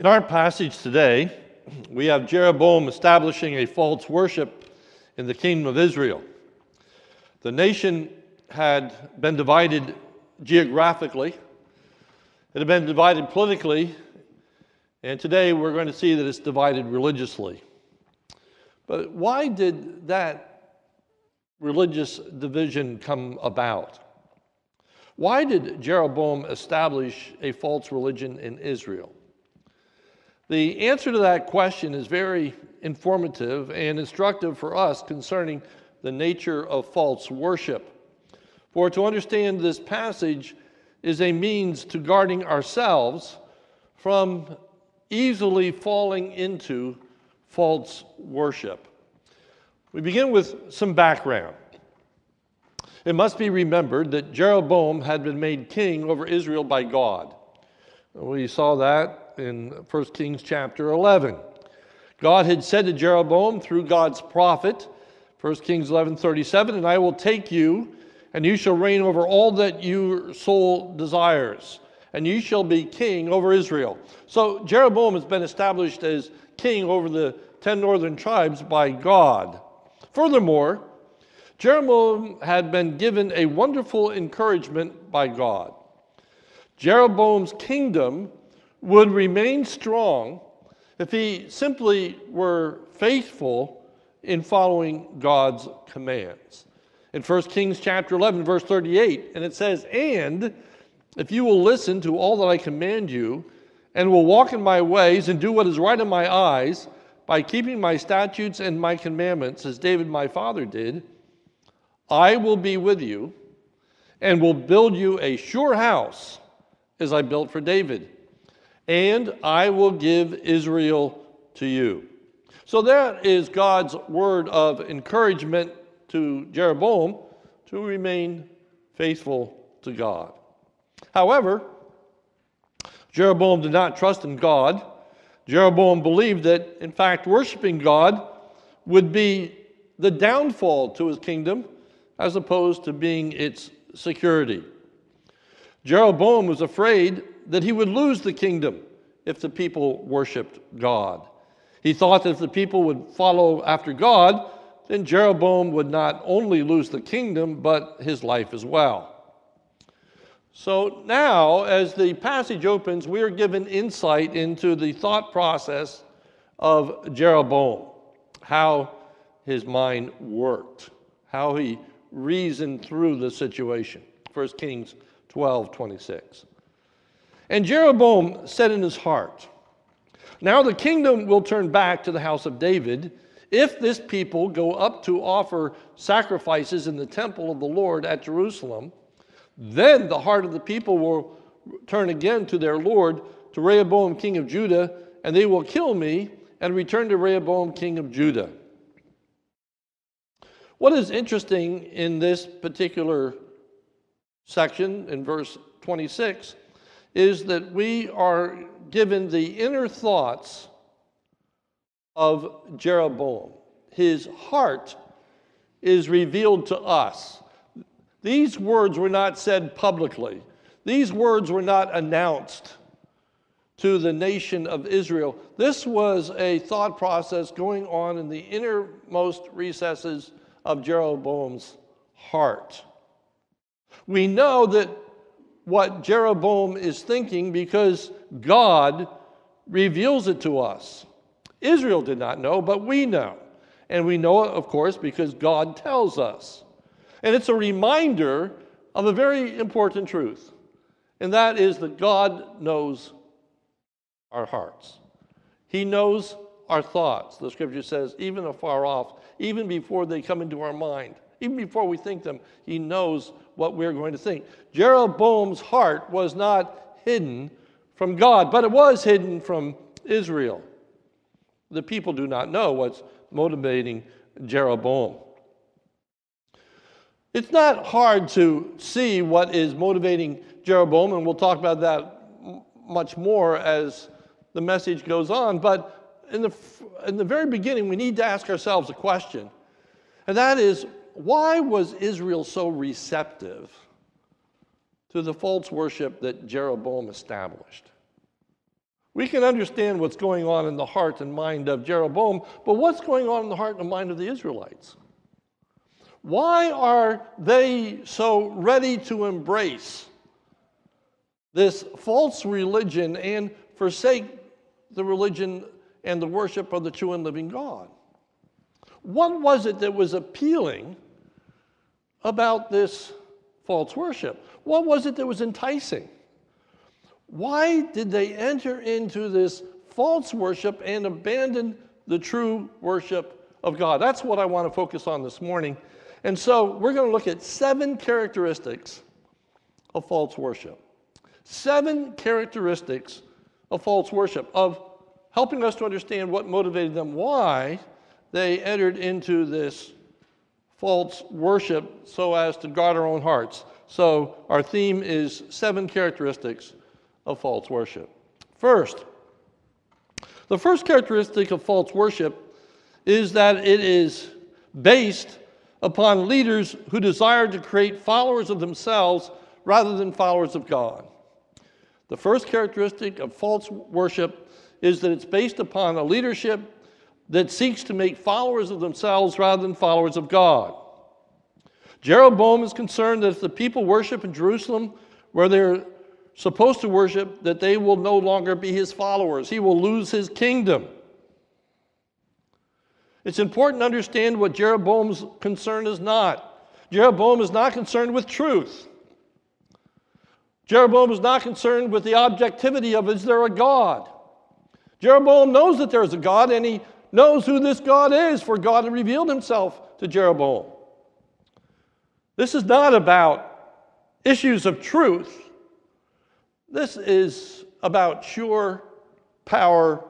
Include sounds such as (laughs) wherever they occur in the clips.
In our passage today, we have Jeroboam establishing a false worship in the kingdom of Israel. The nation had been divided geographically, it had been divided politically, and today we're going to see that it's divided religiously. But why did that religious division come about? Why did Jeroboam establish a false religion in Israel? The answer to that question is very informative and instructive for us concerning the nature of false worship. For to understand this passage is a means to guarding ourselves from easily falling into false worship. We begin with some background. It must be remembered that Jeroboam had been made king over Israel by God. We saw that in 1 Kings chapter 11. God had said to Jeroboam through God's prophet, 1 Kings 11 37, and I will take you, and you shall reign over all that your soul desires, and you shall be king over Israel. So Jeroboam has been established as king over the ten northern tribes by God. Furthermore, Jeroboam had been given a wonderful encouragement by God. Jeroboam's kingdom would remain strong if he simply were faithful in following God's commands. In 1 Kings chapter 11 verse 38 and it says and if you will listen to all that I command you and will walk in my ways and do what is right in my eyes by keeping my statutes and my commandments as David my father did I will be with you and will build you a sure house as I built for David and I will give Israel to you. So that is God's word of encouragement to Jeroboam to remain faithful to God. However, Jeroboam did not trust in God. Jeroboam believed that, in fact, worshiping God would be the downfall to his kingdom as opposed to being its security. Jeroboam was afraid that he would lose the kingdom if the people worshiped God. He thought that if the people would follow after God, then Jeroboam would not only lose the kingdom, but his life as well. So now, as the passage opens, we are given insight into the thought process of Jeroboam, how his mind worked, how he reasoned through the situation. 1 Kings 12 26. And Jeroboam said in his heart, Now the kingdom will turn back to the house of David if this people go up to offer sacrifices in the temple of the Lord at Jerusalem. Then the heart of the people will turn again to their Lord, to Rehoboam, king of Judah, and they will kill me and return to Rehoboam, king of Judah. What is interesting in this particular section in verse 26 is that we are given the inner thoughts of Jeroboam. His heart is revealed to us. These words were not said publicly, these words were not announced to the nation of Israel. This was a thought process going on in the innermost recesses of Jeroboam's heart. We know that what Jeroboam is thinking because God reveals it to us. Israel did not know, but we know. And we know it, of course, because God tells us. And it's a reminder of a very important truth, and that is that God knows our hearts. He knows our thoughts. The scripture says, even afar off, even before they come into our mind, even before we think them, He knows what we're going to think. Jeroboam's heart was not hidden from God, but it was hidden from Israel. The people do not know what's motivating Jeroboam. It's not hard to see what is motivating Jeroboam, and we'll talk about that much more as the message goes on. But in the, in the very beginning, we need to ask ourselves a question, and that is why was Israel so receptive to the false worship that Jeroboam established? We can understand what's going on in the heart and mind of Jeroboam, but what's going on in the heart and mind of the Israelites? Why are they so ready to embrace this false religion and forsake the religion and the worship of the true and living God? What was it that was appealing about this false worship? What was it that was enticing? Why did they enter into this false worship and abandon the true worship of God? That's what I want to focus on this morning. And so we're going to look at seven characteristics of false worship. Seven characteristics of false worship, of helping us to understand what motivated them, why they entered into this false worship so as to guard our own hearts. So, our theme is seven characteristics of false worship. First, the first characteristic of false worship is that it is based upon leaders who desire to create followers of themselves rather than followers of God. The first characteristic of false worship is that it's based upon a leadership that seeks to make followers of themselves rather than followers of God. Jeroboam is concerned that if the people worship in Jerusalem where they're supposed to worship, that they will no longer be his followers. He will lose his kingdom. It's important to understand what Jeroboam's concern is not. Jeroboam is not concerned with truth. Jeroboam is not concerned with the objectivity of is there a God? Jeroboam knows that there's a God and he knows who this God is, for God had revealed himself to Jeroboam. This is not about issues of truth. This is about sure power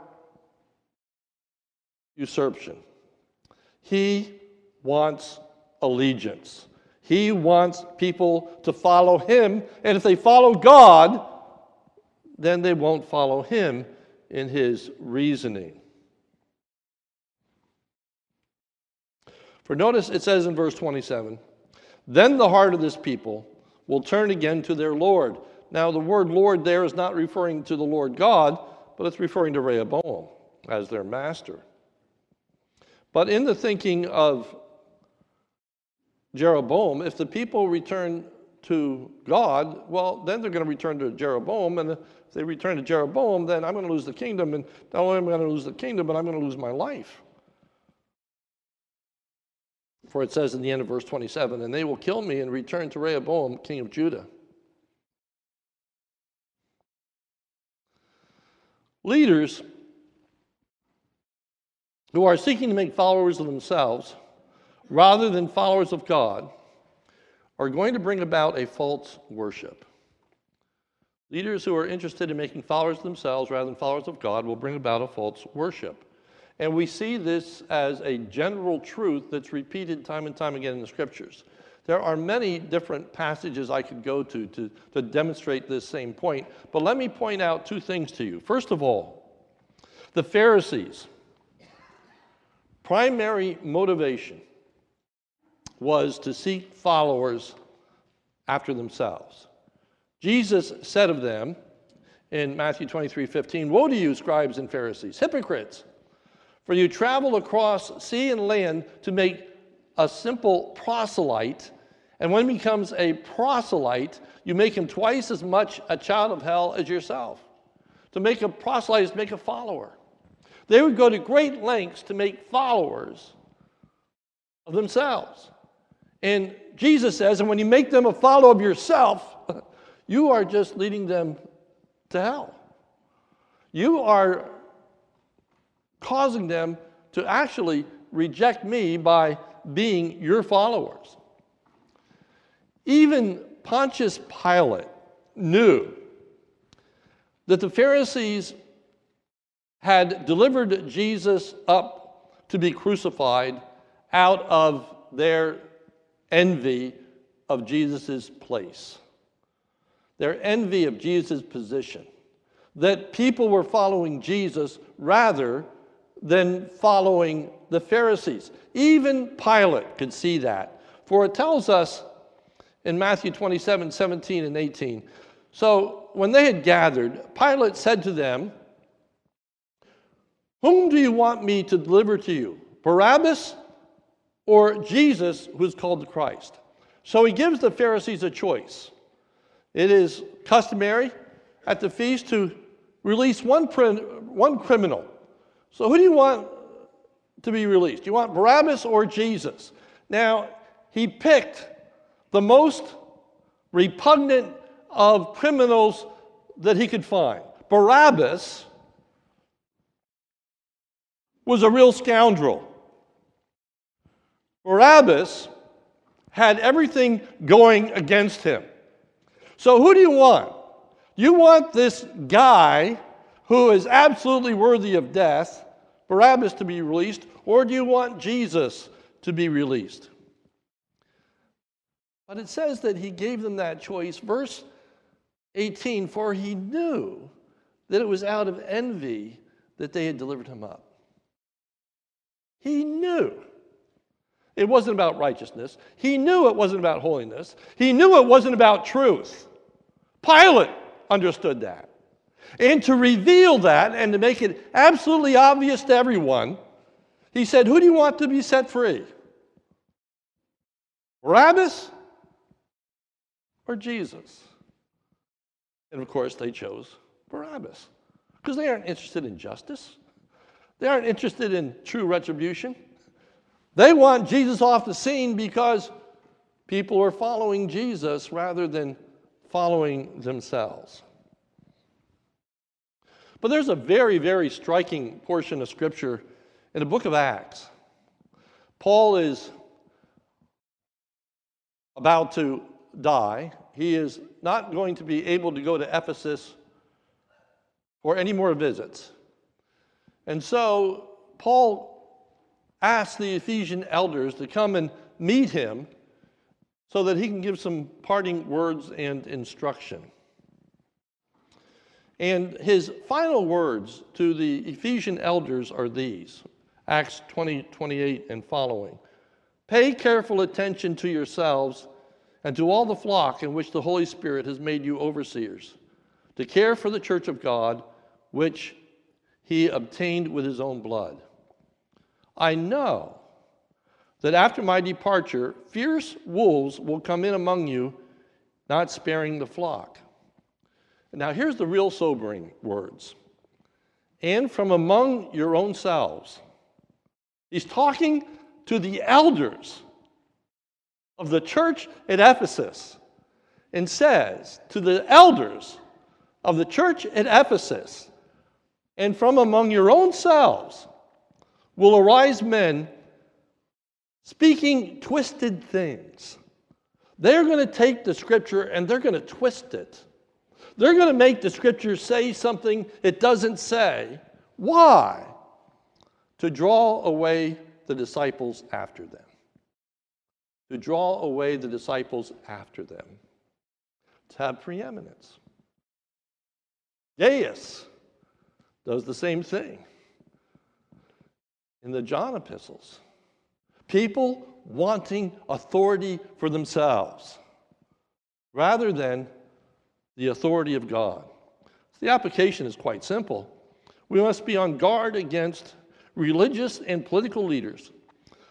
usurpation. He wants allegiance. He wants people to follow him, and if they follow God, then they won't follow him in his reasoning. For notice it says in verse 27 Then the heart of this people will turn again to their Lord. Now, the word Lord there is not referring to the Lord God, but it's referring to Rehoboam as their master. But in the thinking of Jeroboam, if the people return to God, well, then they're going to return to Jeroboam. And if they return to Jeroboam, then I'm going to lose the kingdom. And not only am I going to lose the kingdom, but I'm going to lose my life. For it says in the end of verse 27 and they will kill me and return to Rehoboam, king of Judah. Leaders who are seeking to make followers of themselves rather than followers of God are going to bring about a false worship. Leaders who are interested in making followers of themselves rather than followers of God will bring about a false worship. And we see this as a general truth that's repeated time and time again in the scriptures. There are many different passages I could go to, to to demonstrate this same point, but let me point out two things to you. First of all, the Pharisees' primary motivation was to seek followers after themselves. Jesus said of them in Matthew 23 15, Woe to you, scribes and Pharisees, hypocrites! For you travel across sea and land to make a simple proselyte, and when he becomes a proselyte, you make him twice as much a child of hell as yourself. To make a proselyte is make a follower. They would go to great lengths to make followers of themselves. And Jesus says, and when you make them a follower of yourself, (laughs) you are just leading them to hell. You are causing them to actually reject me by being your followers. Even Pontius Pilate knew that the Pharisees had delivered Jesus up to be crucified out of their envy of Jesus' place, their envy of Jesus' position, that people were following Jesus rather than following the Pharisees. Even Pilate could see that. For it tells us in Matthew 27 17 and 18. So when they had gathered, Pilate said to them, Whom do you want me to deliver to you? Barabbas or Jesus, who is called the Christ? So he gives the Pharisees a choice. It is customary at the feast to release one, one criminal. So who do you want to be released? Do you want Barabbas or Jesus? Now, he picked the most repugnant of criminals that he could find. Barabbas was a real scoundrel. Barabbas had everything going against him. So, who do you want? You want this guy who is absolutely worthy of death, Barabbas, to be released, or do you want Jesus to be released? But it says that he gave them that choice. Verse 18 For he knew that it was out of envy that they had delivered him up. He knew. It wasn't about righteousness. He knew it wasn't about holiness. He knew it wasn't about truth. Pilate understood that. And to reveal that and to make it absolutely obvious to everyone, he said, Who do you want to be set free? Barabbas or Jesus? And of course, they chose Barabbas because they aren't interested in justice, they aren't interested in true retribution. They want Jesus off the scene because people are following Jesus rather than following themselves. But there's a very, very striking portion of Scripture in the book of Acts. Paul is about to die. He is not going to be able to go to Ephesus for any more visits. And so Paul asks the Ephesian elders to come and meet him so that he can give some parting words and instruction. And his final words to the Ephesian elders are these Acts 20, 28 and following. Pay careful attention to yourselves and to all the flock in which the Holy Spirit has made you overseers, to care for the church of God, which he obtained with his own blood. I know that after my departure, fierce wolves will come in among you, not sparing the flock. Now, here's the real sobering words. And from among your own selves. He's talking to the elders of the church at Ephesus and says to the elders of the church at Ephesus, and from among your own selves will arise men speaking twisted things. They're going to take the scripture and they're going to twist it. They're going to make the scripture say something it doesn't say. Why? To draw away the disciples after them. To draw away the disciples after them. To have preeminence. Gaius does the same thing in the John epistles. People wanting authority for themselves rather than the authority of God. The application is quite simple. We must be on guard against religious and political leaders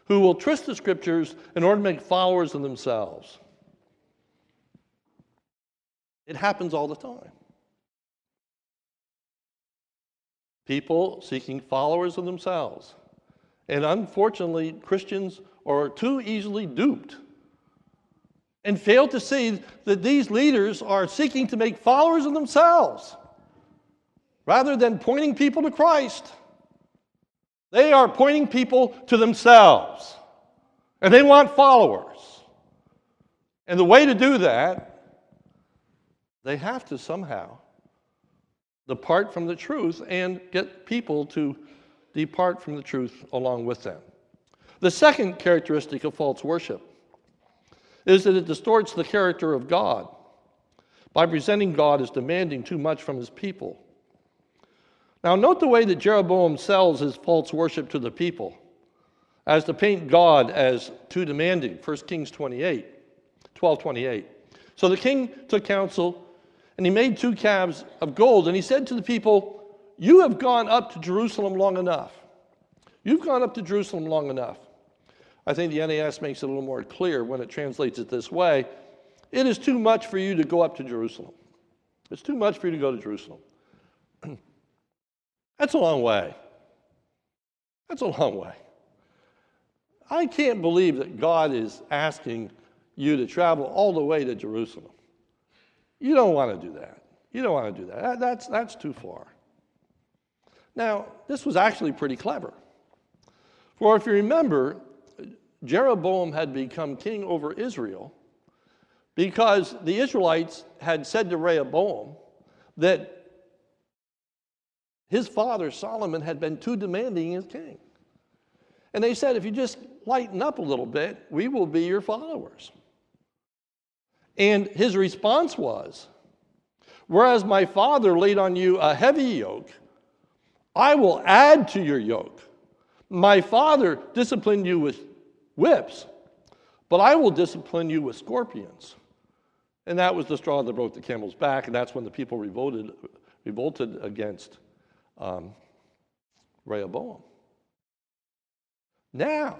who will twist the scriptures in order to make followers of themselves. It happens all the time. People seeking followers of themselves and unfortunately, Christians are too easily duped and fail to see that these leaders are seeking to make followers of themselves rather than pointing people to Christ. They are pointing people to themselves, and they want followers. And the way to do that, they have to somehow depart from the truth and get people to depart from the truth along with them. The second characteristic of false worship is that it distorts the character of God by presenting God as demanding too much from his people. Now, note the way that Jeroboam sells his false worship to the people as to paint God as too demanding. 1 Kings 28, 12 28. So the king took counsel and he made two calves of gold and he said to the people, You have gone up to Jerusalem long enough. You've gone up to Jerusalem long enough. I think the NAS makes it a little more clear when it translates it this way. It is too much for you to go up to Jerusalem. It's too much for you to go to Jerusalem. (clears throat) That's a long way. That's a long way. I can't believe that God is asking you to travel all the way to Jerusalem. You don't want to do that. You don't want to do that. That's, that's too far. Now, this was actually pretty clever. For if you remember, Jeroboam had become king over Israel because the Israelites had said to Rehoboam that his father Solomon had been too demanding as king. And they said, if you just lighten up a little bit, we will be your followers. And his response was, Whereas my father laid on you a heavy yoke, I will add to your yoke. My father disciplined you with whips, but I will discipline you with scorpions. And that was the straw that broke the camel's back, and that's when the people revolted, revolted against um, Rehoboam. Now,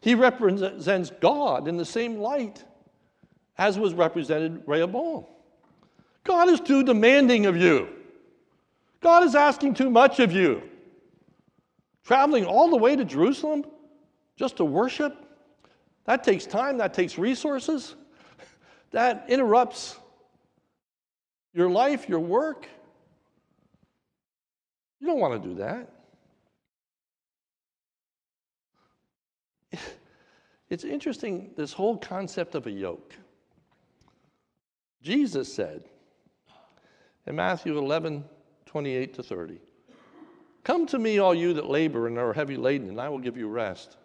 he represents God in the same light as was represented Rehoboam. God is too demanding of you. God is asking too much of you. Traveling all the way to Jerusalem just to worship, that takes time, that takes resources, (laughs) that interrupts your life, your work. You don't want to do that. (laughs) It's interesting, this whole concept of a yoke. Jesus said in Matthew 11, 28 to 30, Come to me, all you that labor and are heavy laden, and I will give you rest.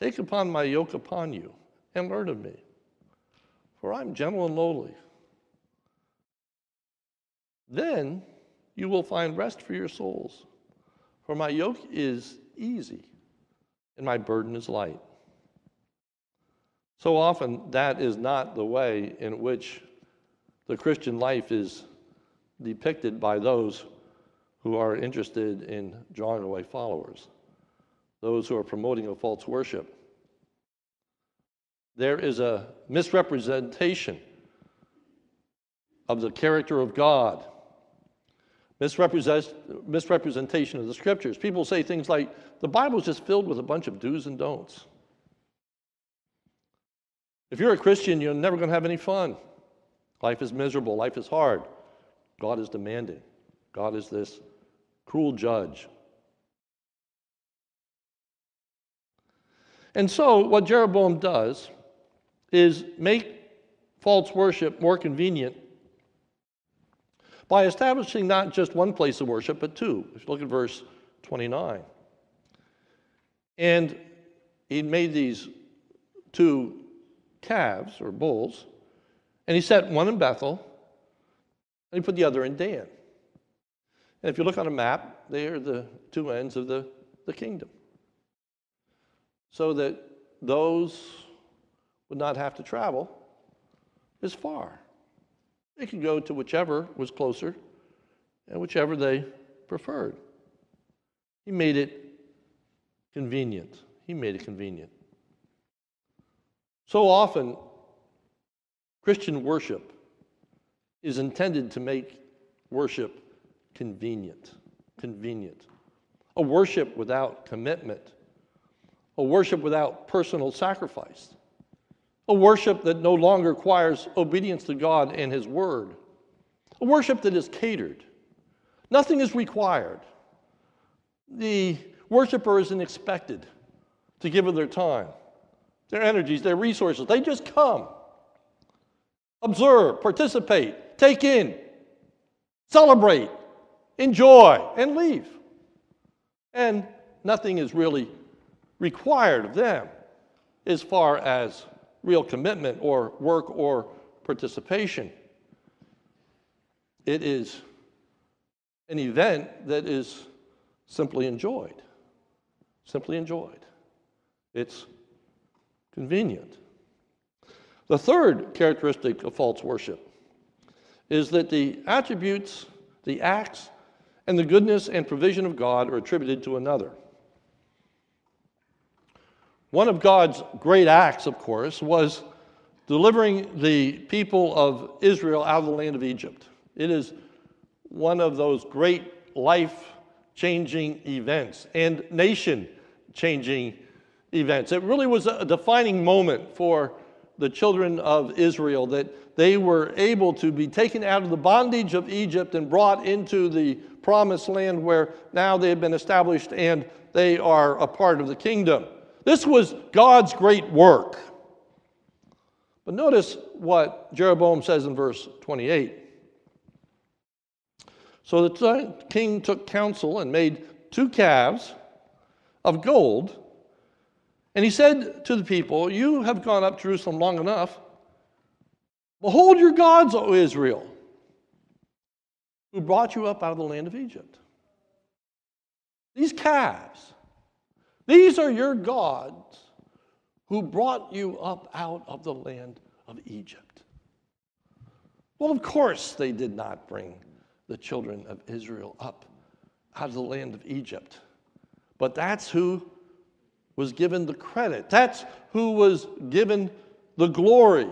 Take upon my yoke upon you and learn of me, for I'm gentle and lowly. Then you will find rest for your souls, for my yoke is easy and my burden is light. So often, that is not the way in which the Christian life is depicted by those who are interested in drawing away followers, those who are promoting a false worship. There is a misrepresentation of the character of God, misrepresentation of the scriptures. People say things like, the Bible is just filled with a bunch of do's and don'ts. If you're a Christian, you're never going to have any fun. Life is miserable, life is hard. God is demanding. God is this cruel judge. And so, what Jeroboam does is make false worship more convenient by establishing not just one place of worship, but two. If you look at verse 29. And he made these two calves or bulls, and he set one in Bethel, and he put the other in Dan. And if you look on a map, they are the two ends of the, the kingdom. So that those would not have to travel as far. They could go to whichever was closer and whichever they preferred. He made it convenient. He made it convenient. So often, Christian worship is intended to make worship convenient. Convenient. A worship without commitment. A worship without personal sacrifice. A worship that no longer requires obedience to God and His Word. A worship that is catered. Nothing is required. The worshiper isn't expected to give of their time their energies, their resources. They just come, observe, participate, take in, celebrate, enjoy, and leave. And nothing is really required of them as far as real commitment or work or participation. It is an event that is simply enjoyed. Simply enjoyed. It's convenient. The third characteristic of false worship is that the attributes The acts and the goodness and provision of God are attributed to another. One of God's great acts, of course, was delivering the people of Israel out of the land of Egypt. It is one of those great life changing events and nation changing events. It really was a defining moment for the children of Israel that they were able to be taken out of the bondage of Egypt and brought into the promised land where now they have been established and they are a part of the kingdom. This was God's great work. But notice what Jeroboam says in verse 28. So the king took counsel and made two calves of gold. And he said to the people, You have gone up Jerusalem long enough. Behold your gods, O Israel, who brought you up out of the land of Egypt. These calves, these are your gods who brought you up out of the land of Egypt. Well, of course, they did not bring the children of Israel up out of the land of Egypt. But that's who was given the credit. That's who was given the glory.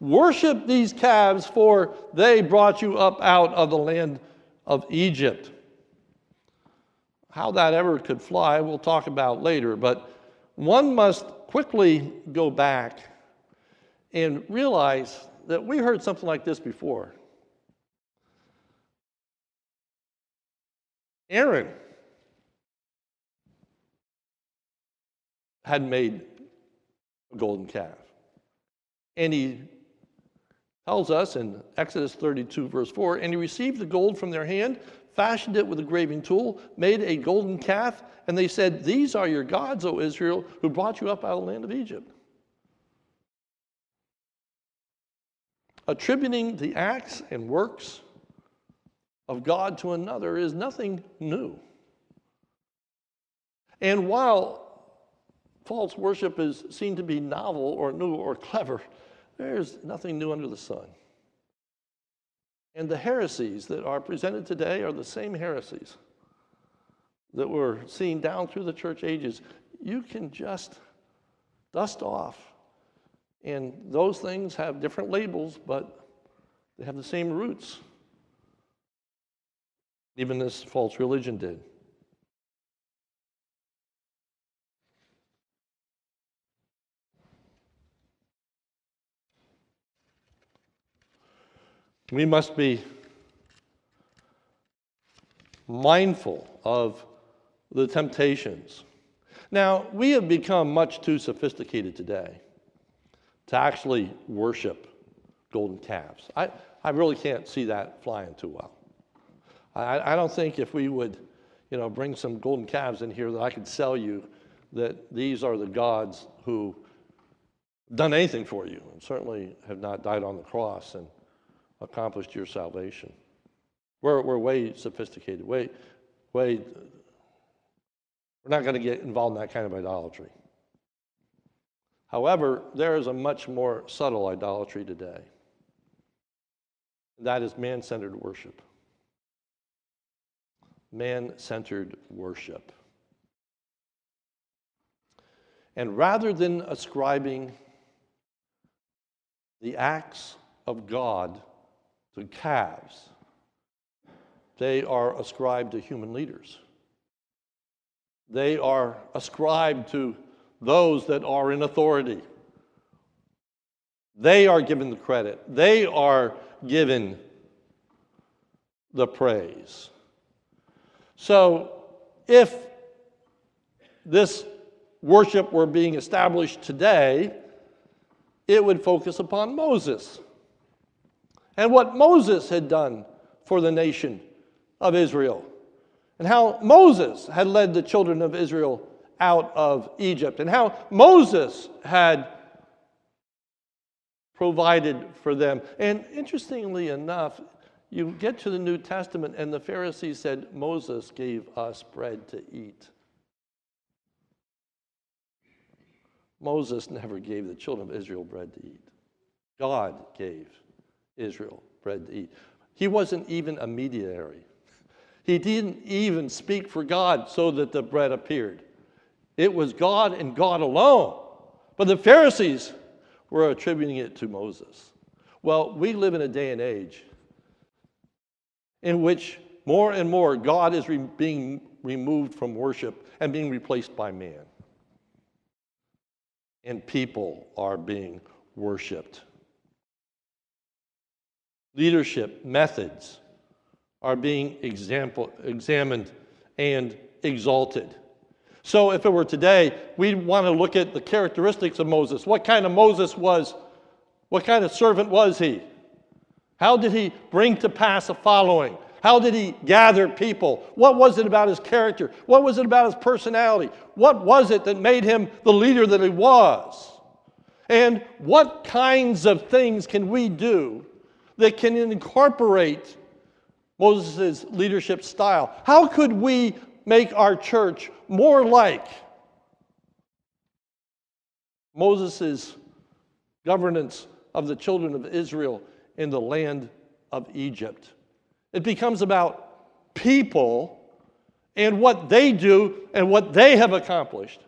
Worship these calves, for they brought you up out of the land of Egypt. How that ever could fly, we'll talk about later, but one must quickly go back and realize that we heard something like this before. Aaron had made a golden calf. And he tells us in Exodus 32, verse 4 and he received the gold from their hand, fashioned it with a graving tool, made a golden calf, and they said, These are your gods, O Israel, who brought you up out of the land of Egypt. Attributing the acts and works of God to another is nothing new. And while false worship is seen to be novel or new or clever, there's nothing new under the sun. And the heresies that are presented today are the same heresies that were seen down through the church ages. You can just dust off. And those things have different labels, but they have the same roots. Even this false religion did. We must be mindful of the temptations. Now, we have become much too sophisticated today to actually worship golden calves. I, I really can't see that flying too well. I, I don't think if we would, you know, bring some golden calves in here that I could sell you that these are the gods who done anything for you and certainly have not died on the cross and accomplished your salvation. We're, we're way sophisticated, way, way, we're not going to get involved in that kind of idolatry. However, there is a much more subtle idolatry today. That is man centered worship man centered worship. And rather than ascribing the acts of God to calves, they are ascribed to human leaders. They are ascribed to those that are in authority. They are given the credit, they are given the praise. So, if this worship were being established today, it would focus upon Moses and what Moses had done for the nation of Israel, and how Moses had led the children of Israel out of Egypt, and how Moses had provided for them. And interestingly enough, you get to the New Testament, and the Pharisees said, Moses gave us bread to eat. Moses never gave the children of Israel bread to eat. God gave Israel bread to eat. He wasn't even a mediator. He didn't even speak for God so that the bread appeared. It was God and God alone. But the Pharisees were attributing it to Moses. Well, we live in a day and age in which more and more God is re- being removed from worship and being replaced by man. And people are being worshiped. Leadership methods are being example, examined and exalted. So, if it were today, we'd want to look at the characteristics of Moses. What kind of Moses was? What kind of servant was he? How did he bring to pass a following? How did he gather people? What was it about his character? What was it about his personality? What was it that made him the leader that he was? And what kinds of things can we do that can incorporate Moses' leadership style? How could we make our church more like Moses' governance of the children of Israel in the land of Egypt? It becomes about people and what they do and what they have accomplished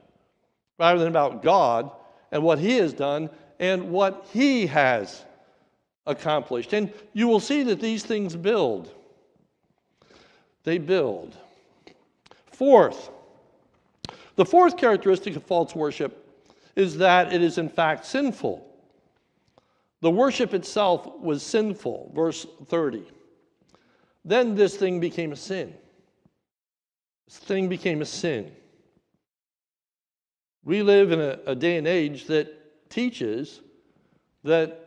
rather than about God and what He has done and what He has accomplished. And you will see that these things build. They build. Fourth, the fourth characteristic of false worship is that it is in fact sinful. The worship itself was sinful, verse 30. Then this thing became a sin. This thing became a sin. We live in a, a day and age that teaches that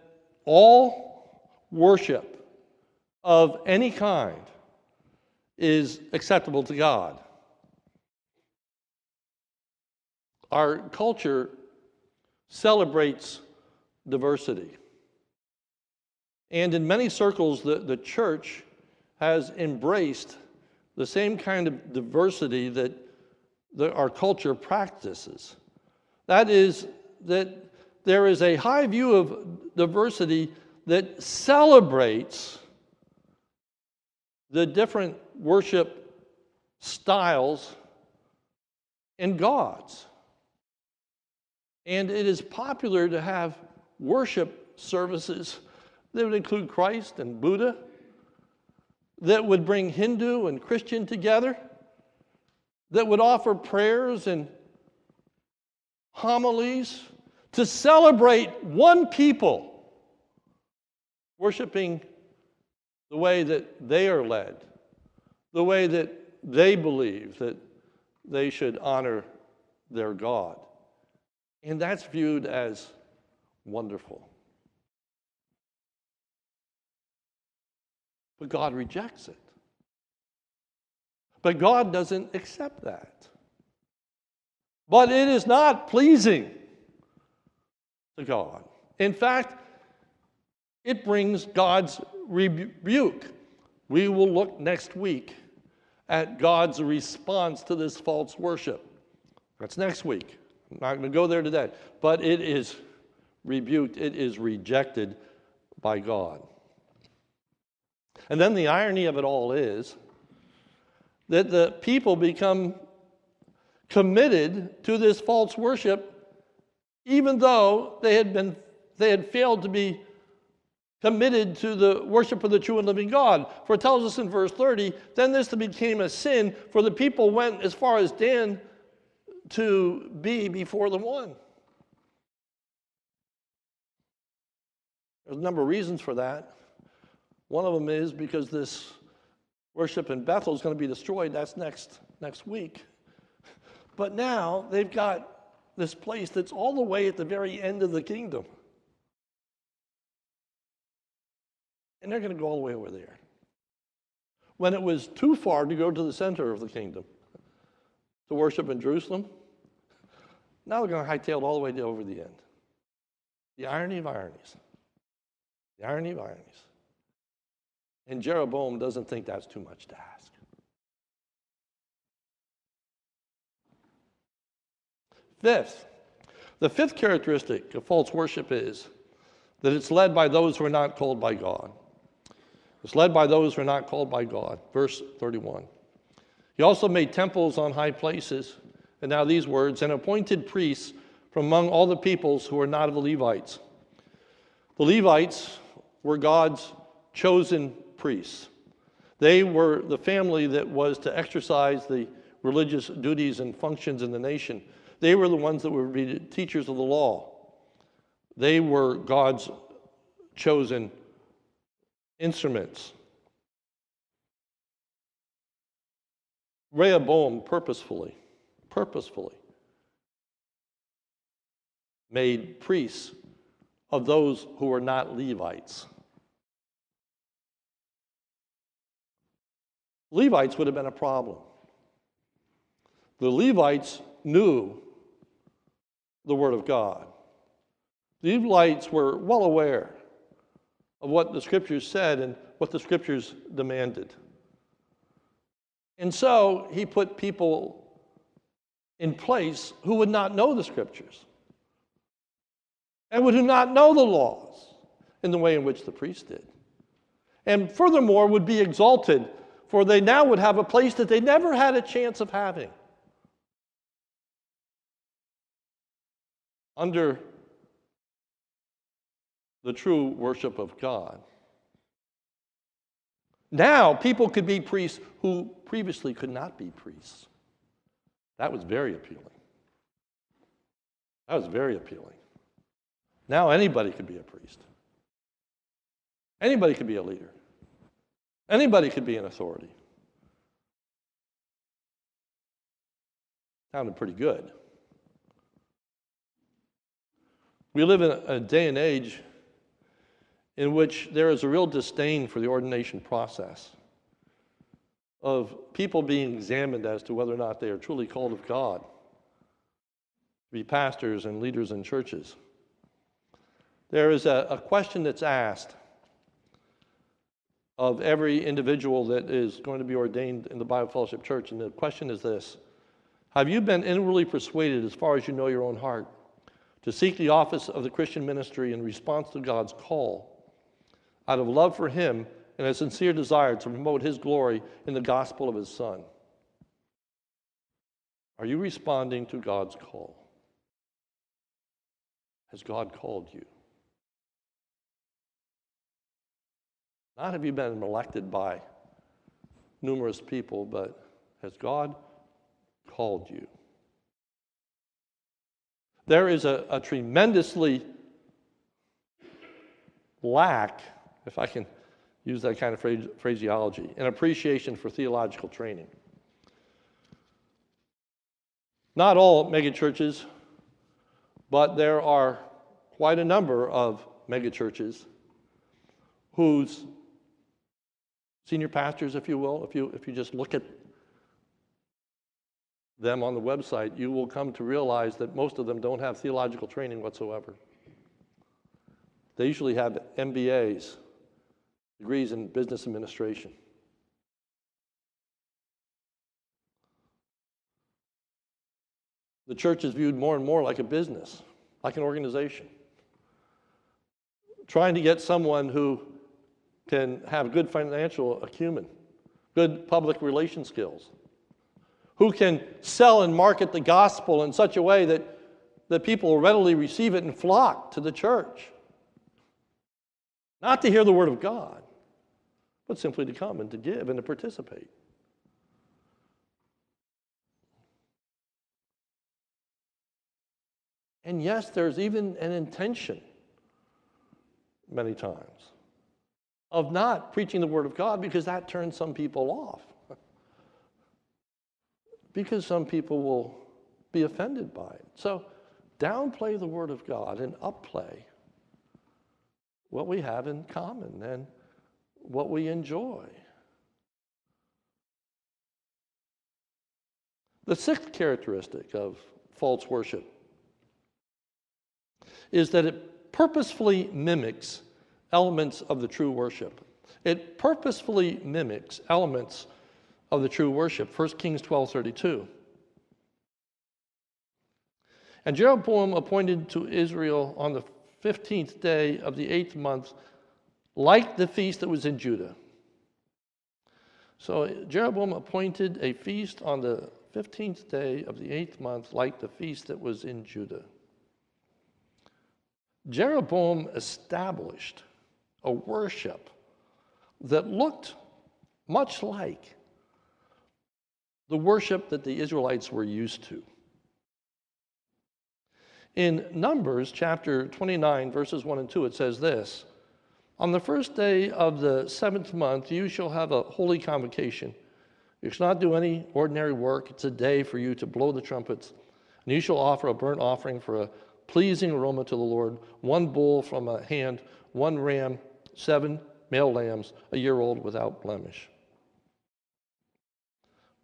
all worship of any kind is acceptable to God. Our culture celebrates diversity. And in many circles, the, the church has embraced the same kind of diversity that the, our culture practices. That is, that there is a high view of diversity that celebrates the different worship styles and gods. And it is popular to have worship services that would include Christ and Buddha that would bring Hindu and Christian together, that would offer prayers and homilies to celebrate one people worshiping the way that they are led, the way that they believe that they should honor their God. And that's viewed as wonderful. But God rejects it. But God doesn't accept that. But it is not pleasing to God. In fact, it brings God's rebuke. We will look next week at God's response to this false worship. That's next week. I'm not going to go there today. But it is rebuked, it is rejected by God. And then the irony of it all is that the people become committed to this false worship even though they had been they had failed to be committed to the worship of the true and living God. For it tells us in verse 30, then this became a sin, for the people went as far as Dan to be before the one. There's a number of reasons for that. One of them is because this worship in Bethel is going to be destroyed. That's next, next week. But now they've got this place that's all the way at the very end of the kingdom. And they're going to go all the way over there. When it was too far to go to the center of the kingdom to worship in Jerusalem, now they're going to hightail all the way to over the end. The irony of ironies. The irony of ironies. And Jeroboam doesn't think that's too much to ask. Fifth, the fifth characteristic of false worship is that it's led by those who are not called by God. It's led by those who are not called by God. Verse 31. He also made temples on high places. And now these words, and appointed priests from among all the peoples who are not of the Levites. The Levites were God's chosen priests. They were the family that was to exercise the religious duties and functions in the nation. They were the ones that would be teachers of the law. They were God's chosen instruments. Rehoboam purposefully, purposefully made priests of those who were not Levites. Levites would have been a problem. The Levites knew the Word of God. The Levites were well aware of what the Scriptures said and what the Scriptures demanded. And so he put people in place who would not know the Scriptures and would not know the laws in the way in which the priests did. And furthermore, would be exalted, for they now would have a place that they never had a chance of having. Under the true worship of God. Now, people could be priests who previously could not be priests. That was very appealing. That was very appealing. Now, anybody could be a priest, anybody could be a leader, anybody could be an authority. Sounded pretty good. We live in a day and age in which there is a real disdain for the ordination process of people being examined as to whether or not they are truly called of God to be pastors and leaders in churches. There is a, a question that's asked of every individual that is going to be ordained in the Bible Fellowship Church, and the question is this Have you been inwardly persuaded, as far as you know your own heart, to seek the office of the Christian ministry in response to God's call? out of love for Him and a sincere desire to promote His glory in the gospel of His Son? Are you responding to God's call? Has God called you? Not have you been elected by numerous people, but has God called you? There is a, a tremendously lack if I can use that kind of phrase, phraseology, an appreciation for theological training. Not all megachurches, but there are quite a number of megachurches whose senior pastors, if you will, if you, if you just look at them on the website, you will come to realize that most of them don't have theological training whatsoever. They usually have MBAs degrees in business administration. The church is viewed more and more like a business, like an organization. Trying to get someone who can have good financial acumen, good public relation skills, who can sell and market the gospel in such a way that, that people will readily receive it and flock to the church. Not to hear the word of God, but simply to come and to give and to participate. And yes, there's even an intention many times of not preaching the Word of God because that turns some people off. Because some people will be offended by it. So downplay the Word of God and upplay what we have in common. And what we enjoy. The sixth characteristic of false worship is that it purposefully mimics elements of the true worship. It purposefully mimics elements of the true worship. 1 Kings 12 32. And Jeroboam appointed to Israel on the 15th day of the eighth month like the feast that was in Judah. So Jeroboam appointed a feast on the 15th day of the eighth month, like the feast that was in Judah. Jeroboam established a worship that looked much like the worship that the Israelites were used to. In Numbers chapter 29, verses 1 and 2, it says this On the first day of the seventh month, you shall have a holy convocation. You shall not do any ordinary work. It's a day for you to blow the trumpets. And you shall offer a burnt offering for a pleasing aroma to the Lord one bull from a hand, one ram, seven male lambs, a year old without blemish.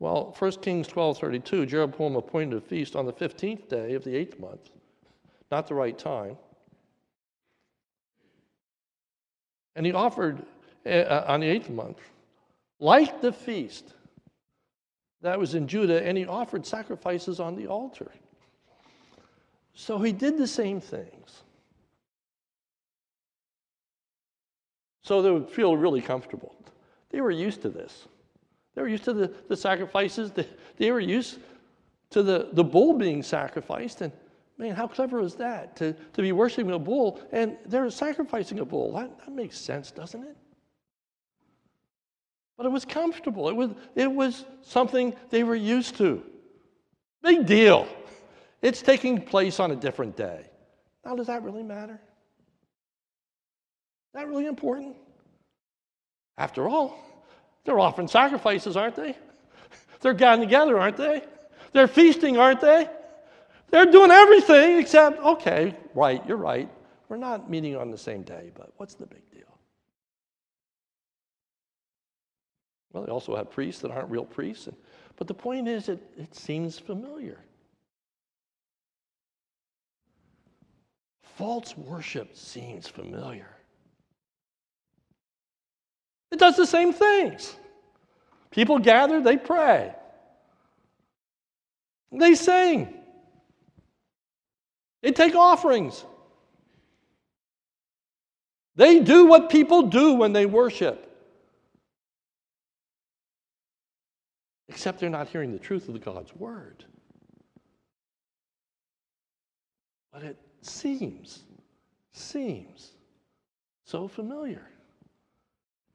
Well, 1 Kings 12:32, Jeroboam appointed a feast on the 15th day of the eighth month, not the right time. And he offered uh, on the eighth month, like the feast that was in Judah, and he offered sacrifices on the altar. So he did the same things. So they would feel really comfortable. They were used to this. They were used to the, the sacrifices. They, they were used to the, the bull being sacrificed. And man, how clever is that? To, to be worshiping a bull and they're sacrificing a bull. That, that makes sense, doesn't it? But it was comfortable. It was, it was something they were used to. Big deal. It's taking place on a different day. Now, does that really matter? Is that really important? After all, they're offering sacrifices, aren't they? They're gathering together, aren't they? They're feasting, aren't they? They're doing everything except, okay, right, you're right. We're not meeting on the same day, but what's the big deal? Well, they also have priests that aren't real priests. But the point is, it, it seems familiar. False worship seems familiar. It does the same things. People gather, they pray, they sing, they take offerings. They do what people do when they worship. Except they're not hearing the truth of God's word. But it seems, seems so familiar.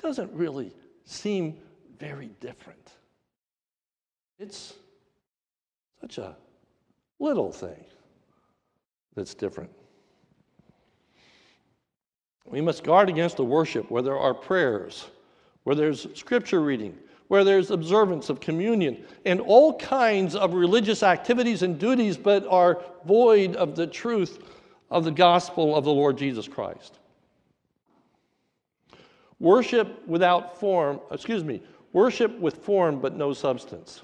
Doesn't really seem very different. It's such a little thing that's different. We must guard against the worship where there are prayers, where there's scripture reading, where there's observance of communion and all kinds of religious activities and duties, but are void of the truth of the gospel of the Lord Jesus Christ. Worship without form, excuse me, worship with form but no substance.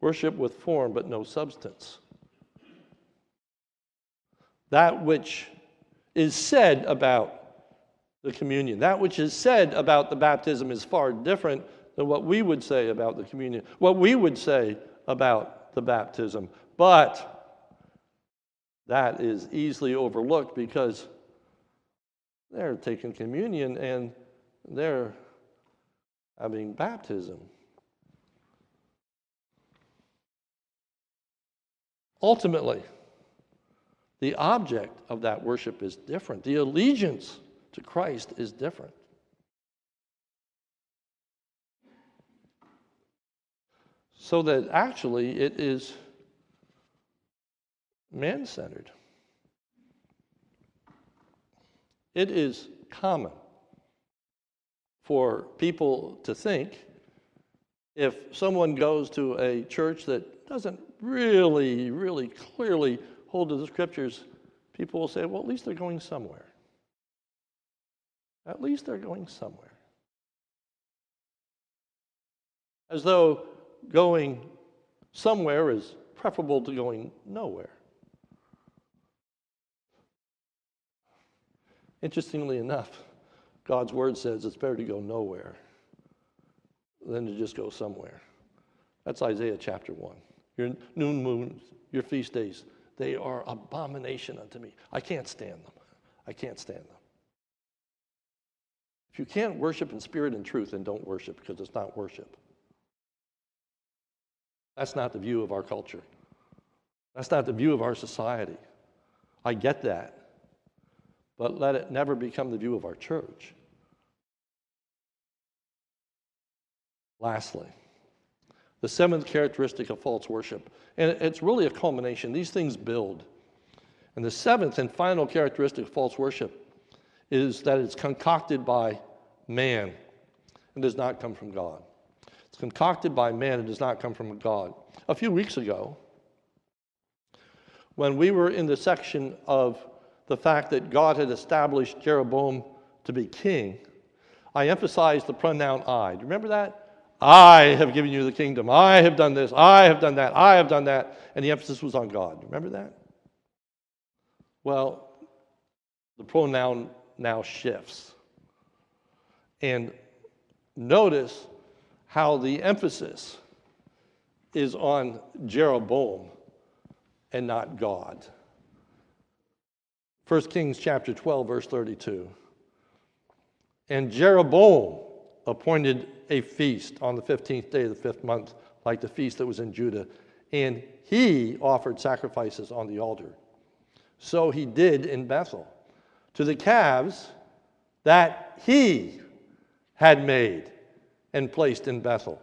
Worship with form but no substance. That which is said about the communion. That which is said about the baptism is far different than what we would say about the communion, what we would say about the baptism. But that is easily overlooked because they're taking communion and they're having baptism. Ultimately, the object of that worship is different. The allegiance to Christ is different. So that actually it is man centered. It is common for people to think if someone goes to a church that doesn't really, really clearly hold to the scriptures, people will say, well, at least they're going somewhere. At least they're going somewhere. As though going somewhere is preferable to going nowhere. Interestingly enough, God's word says it's better to go nowhere than to just go somewhere. That's Isaiah chapter 1. Your noon moons, your feast days, they are abomination unto me. I can't stand them. I can't stand them. If you can't worship in spirit and truth, then don't worship because it's not worship. That's not the view of our culture. That's not the view of our society. I get that. But let it never become the view of our church. Lastly, the seventh characteristic of false worship, and it's really a culmination, these things build. And the seventh and final characteristic of false worship is that it's concocted by man and does not come from God. It's concocted by man and does not come from God. A few weeks ago, when we were in the section of the fact that God had established Jeroboam to be king, I emphasized the pronoun I. Do you remember that? I have given you the kingdom. I have done this. I have done that. I have done that. And the emphasis was on God. Remember that? Well, the pronoun now shifts. And notice how the emphasis is on Jeroboam and not God. 1 Kings chapter 12, verse 32. And Jeroboam appointed a feast on the 15th day of the fifth month, like the feast that was in Judah, and he offered sacrifices on the altar. So he did in Bethel to the calves that he had made and placed in Bethel,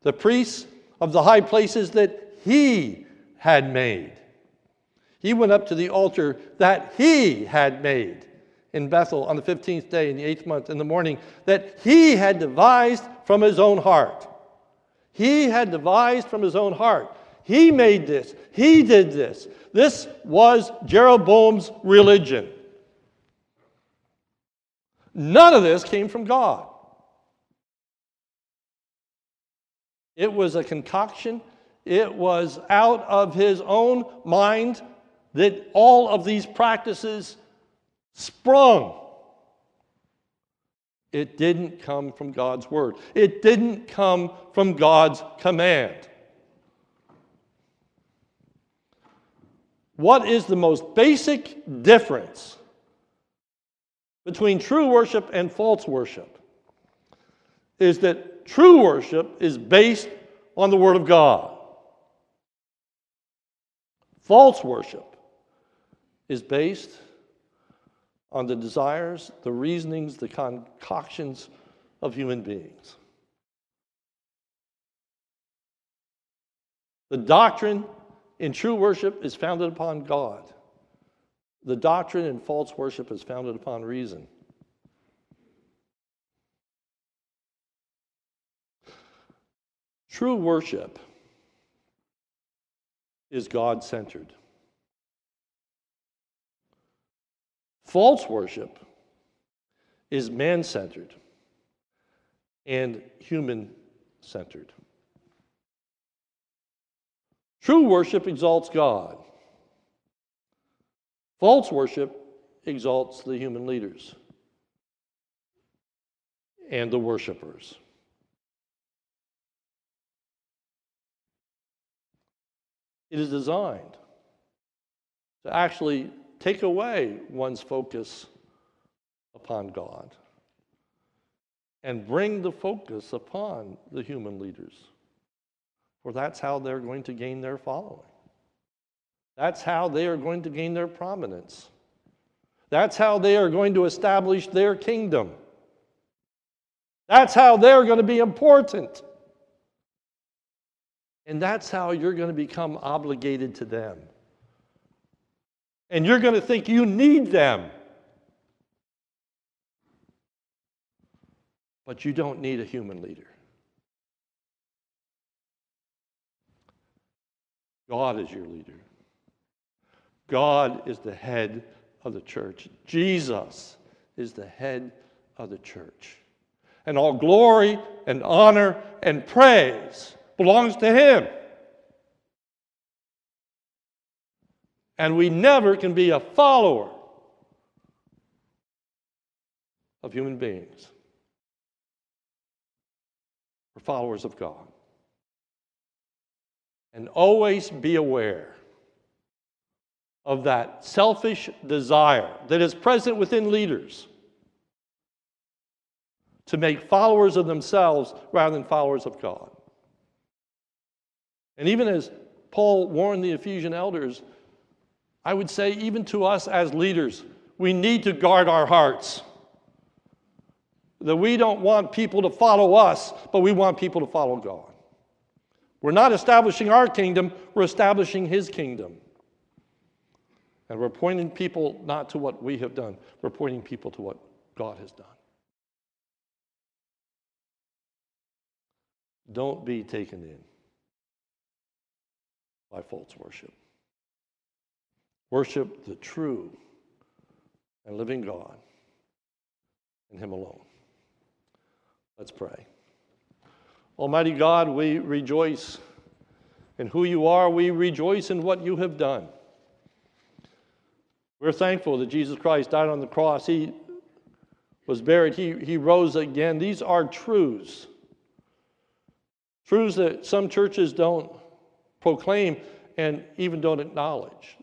the priests of the high places that he had made. He went up to the altar that he had made in Bethel on the 15th day in the eighth month in the morning that he had devised from his own heart. He had devised from his own heart. He made this. He did this. This was Jeroboam's religion. None of this came from God. It was a concoction. It was out of his own mind that all of these practices sprung. It didn't come from God's word, it didn't come from God's command. What is the most basic difference between true worship and false worship? Is that true worship is based on the Word of God. False worship is based on the desires, the reasonings, the concoctions of human beings. The doctrine in true worship is founded upon God. The doctrine in false worship is founded upon reason. True worship is God centered. False worship is man centered and human centered. True worship exalts God. False worship exalts the human leaders and the worshipers. It is designed to actually take away one's focus upon God and bring the focus upon the human leaders. For that's how they're going to gain their following. That's how they are going to gain their prominence. That's how they are going to establish their kingdom. That's how they're going to be important. And that's how you're going to become obligated to them and you're going to think you need them. But you don't need a human leader. God is your leader. God is the head of the church. Jesus is the head of the church. And all glory and honor and praise belongs to Him. And we never can be a follower of human beings. We're followers of God. And always be aware of that selfish desire that is present within leaders to make followers of themselves rather than followers of God. And even as Paul warned the Ephesian elders, I would say, even to us as leaders, we need to guard our hearts. That we don't want people to follow us, but we want people to follow God. We're not establishing our kingdom, we're establishing His kingdom. And we're pointing people not to what we have done, we're pointing people to what God has done. Don't be taken in by false worship. Worship the true and living God and Him alone. Let's pray. Almighty God, we rejoice in who you are. We rejoice in what you have done. We're thankful that Jesus Christ died on the cross. He was buried. He, he rose again. These are truths. Truths that some churches don't proclaim and even don't acknowledge.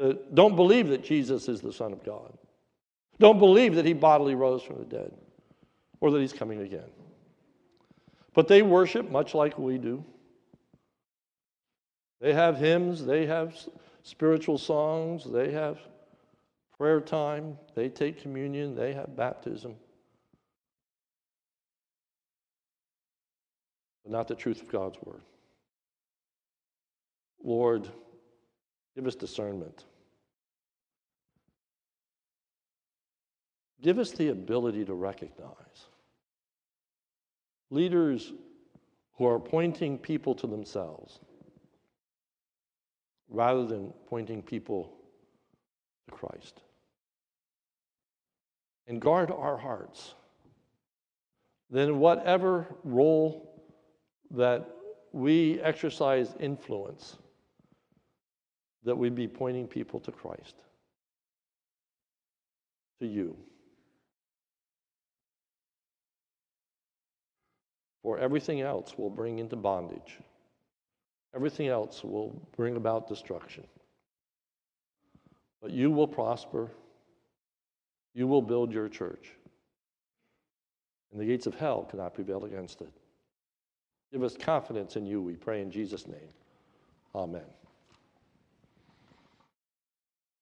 Uh, don't believe that Jesus is the Son of God. Don't believe that he bodily rose from the dead or that he's coming again. But they worship much like we do. They have hymns, they have spiritual songs, they have prayer time, they take communion, they have baptism. But not the truth of God's word. Lord, give us discernment. Give us the ability to recognize leaders who are pointing people to themselves rather than pointing people to Christ. And guard our hearts. Then, whatever role that we exercise influence, that we be pointing people to Christ, to you. For everything else will bring into bondage. Everything else will bring about destruction. But you will prosper. You will build your church. And the gates of hell cannot prevail against it. Give us confidence in you, we pray in Jesus' name. Amen.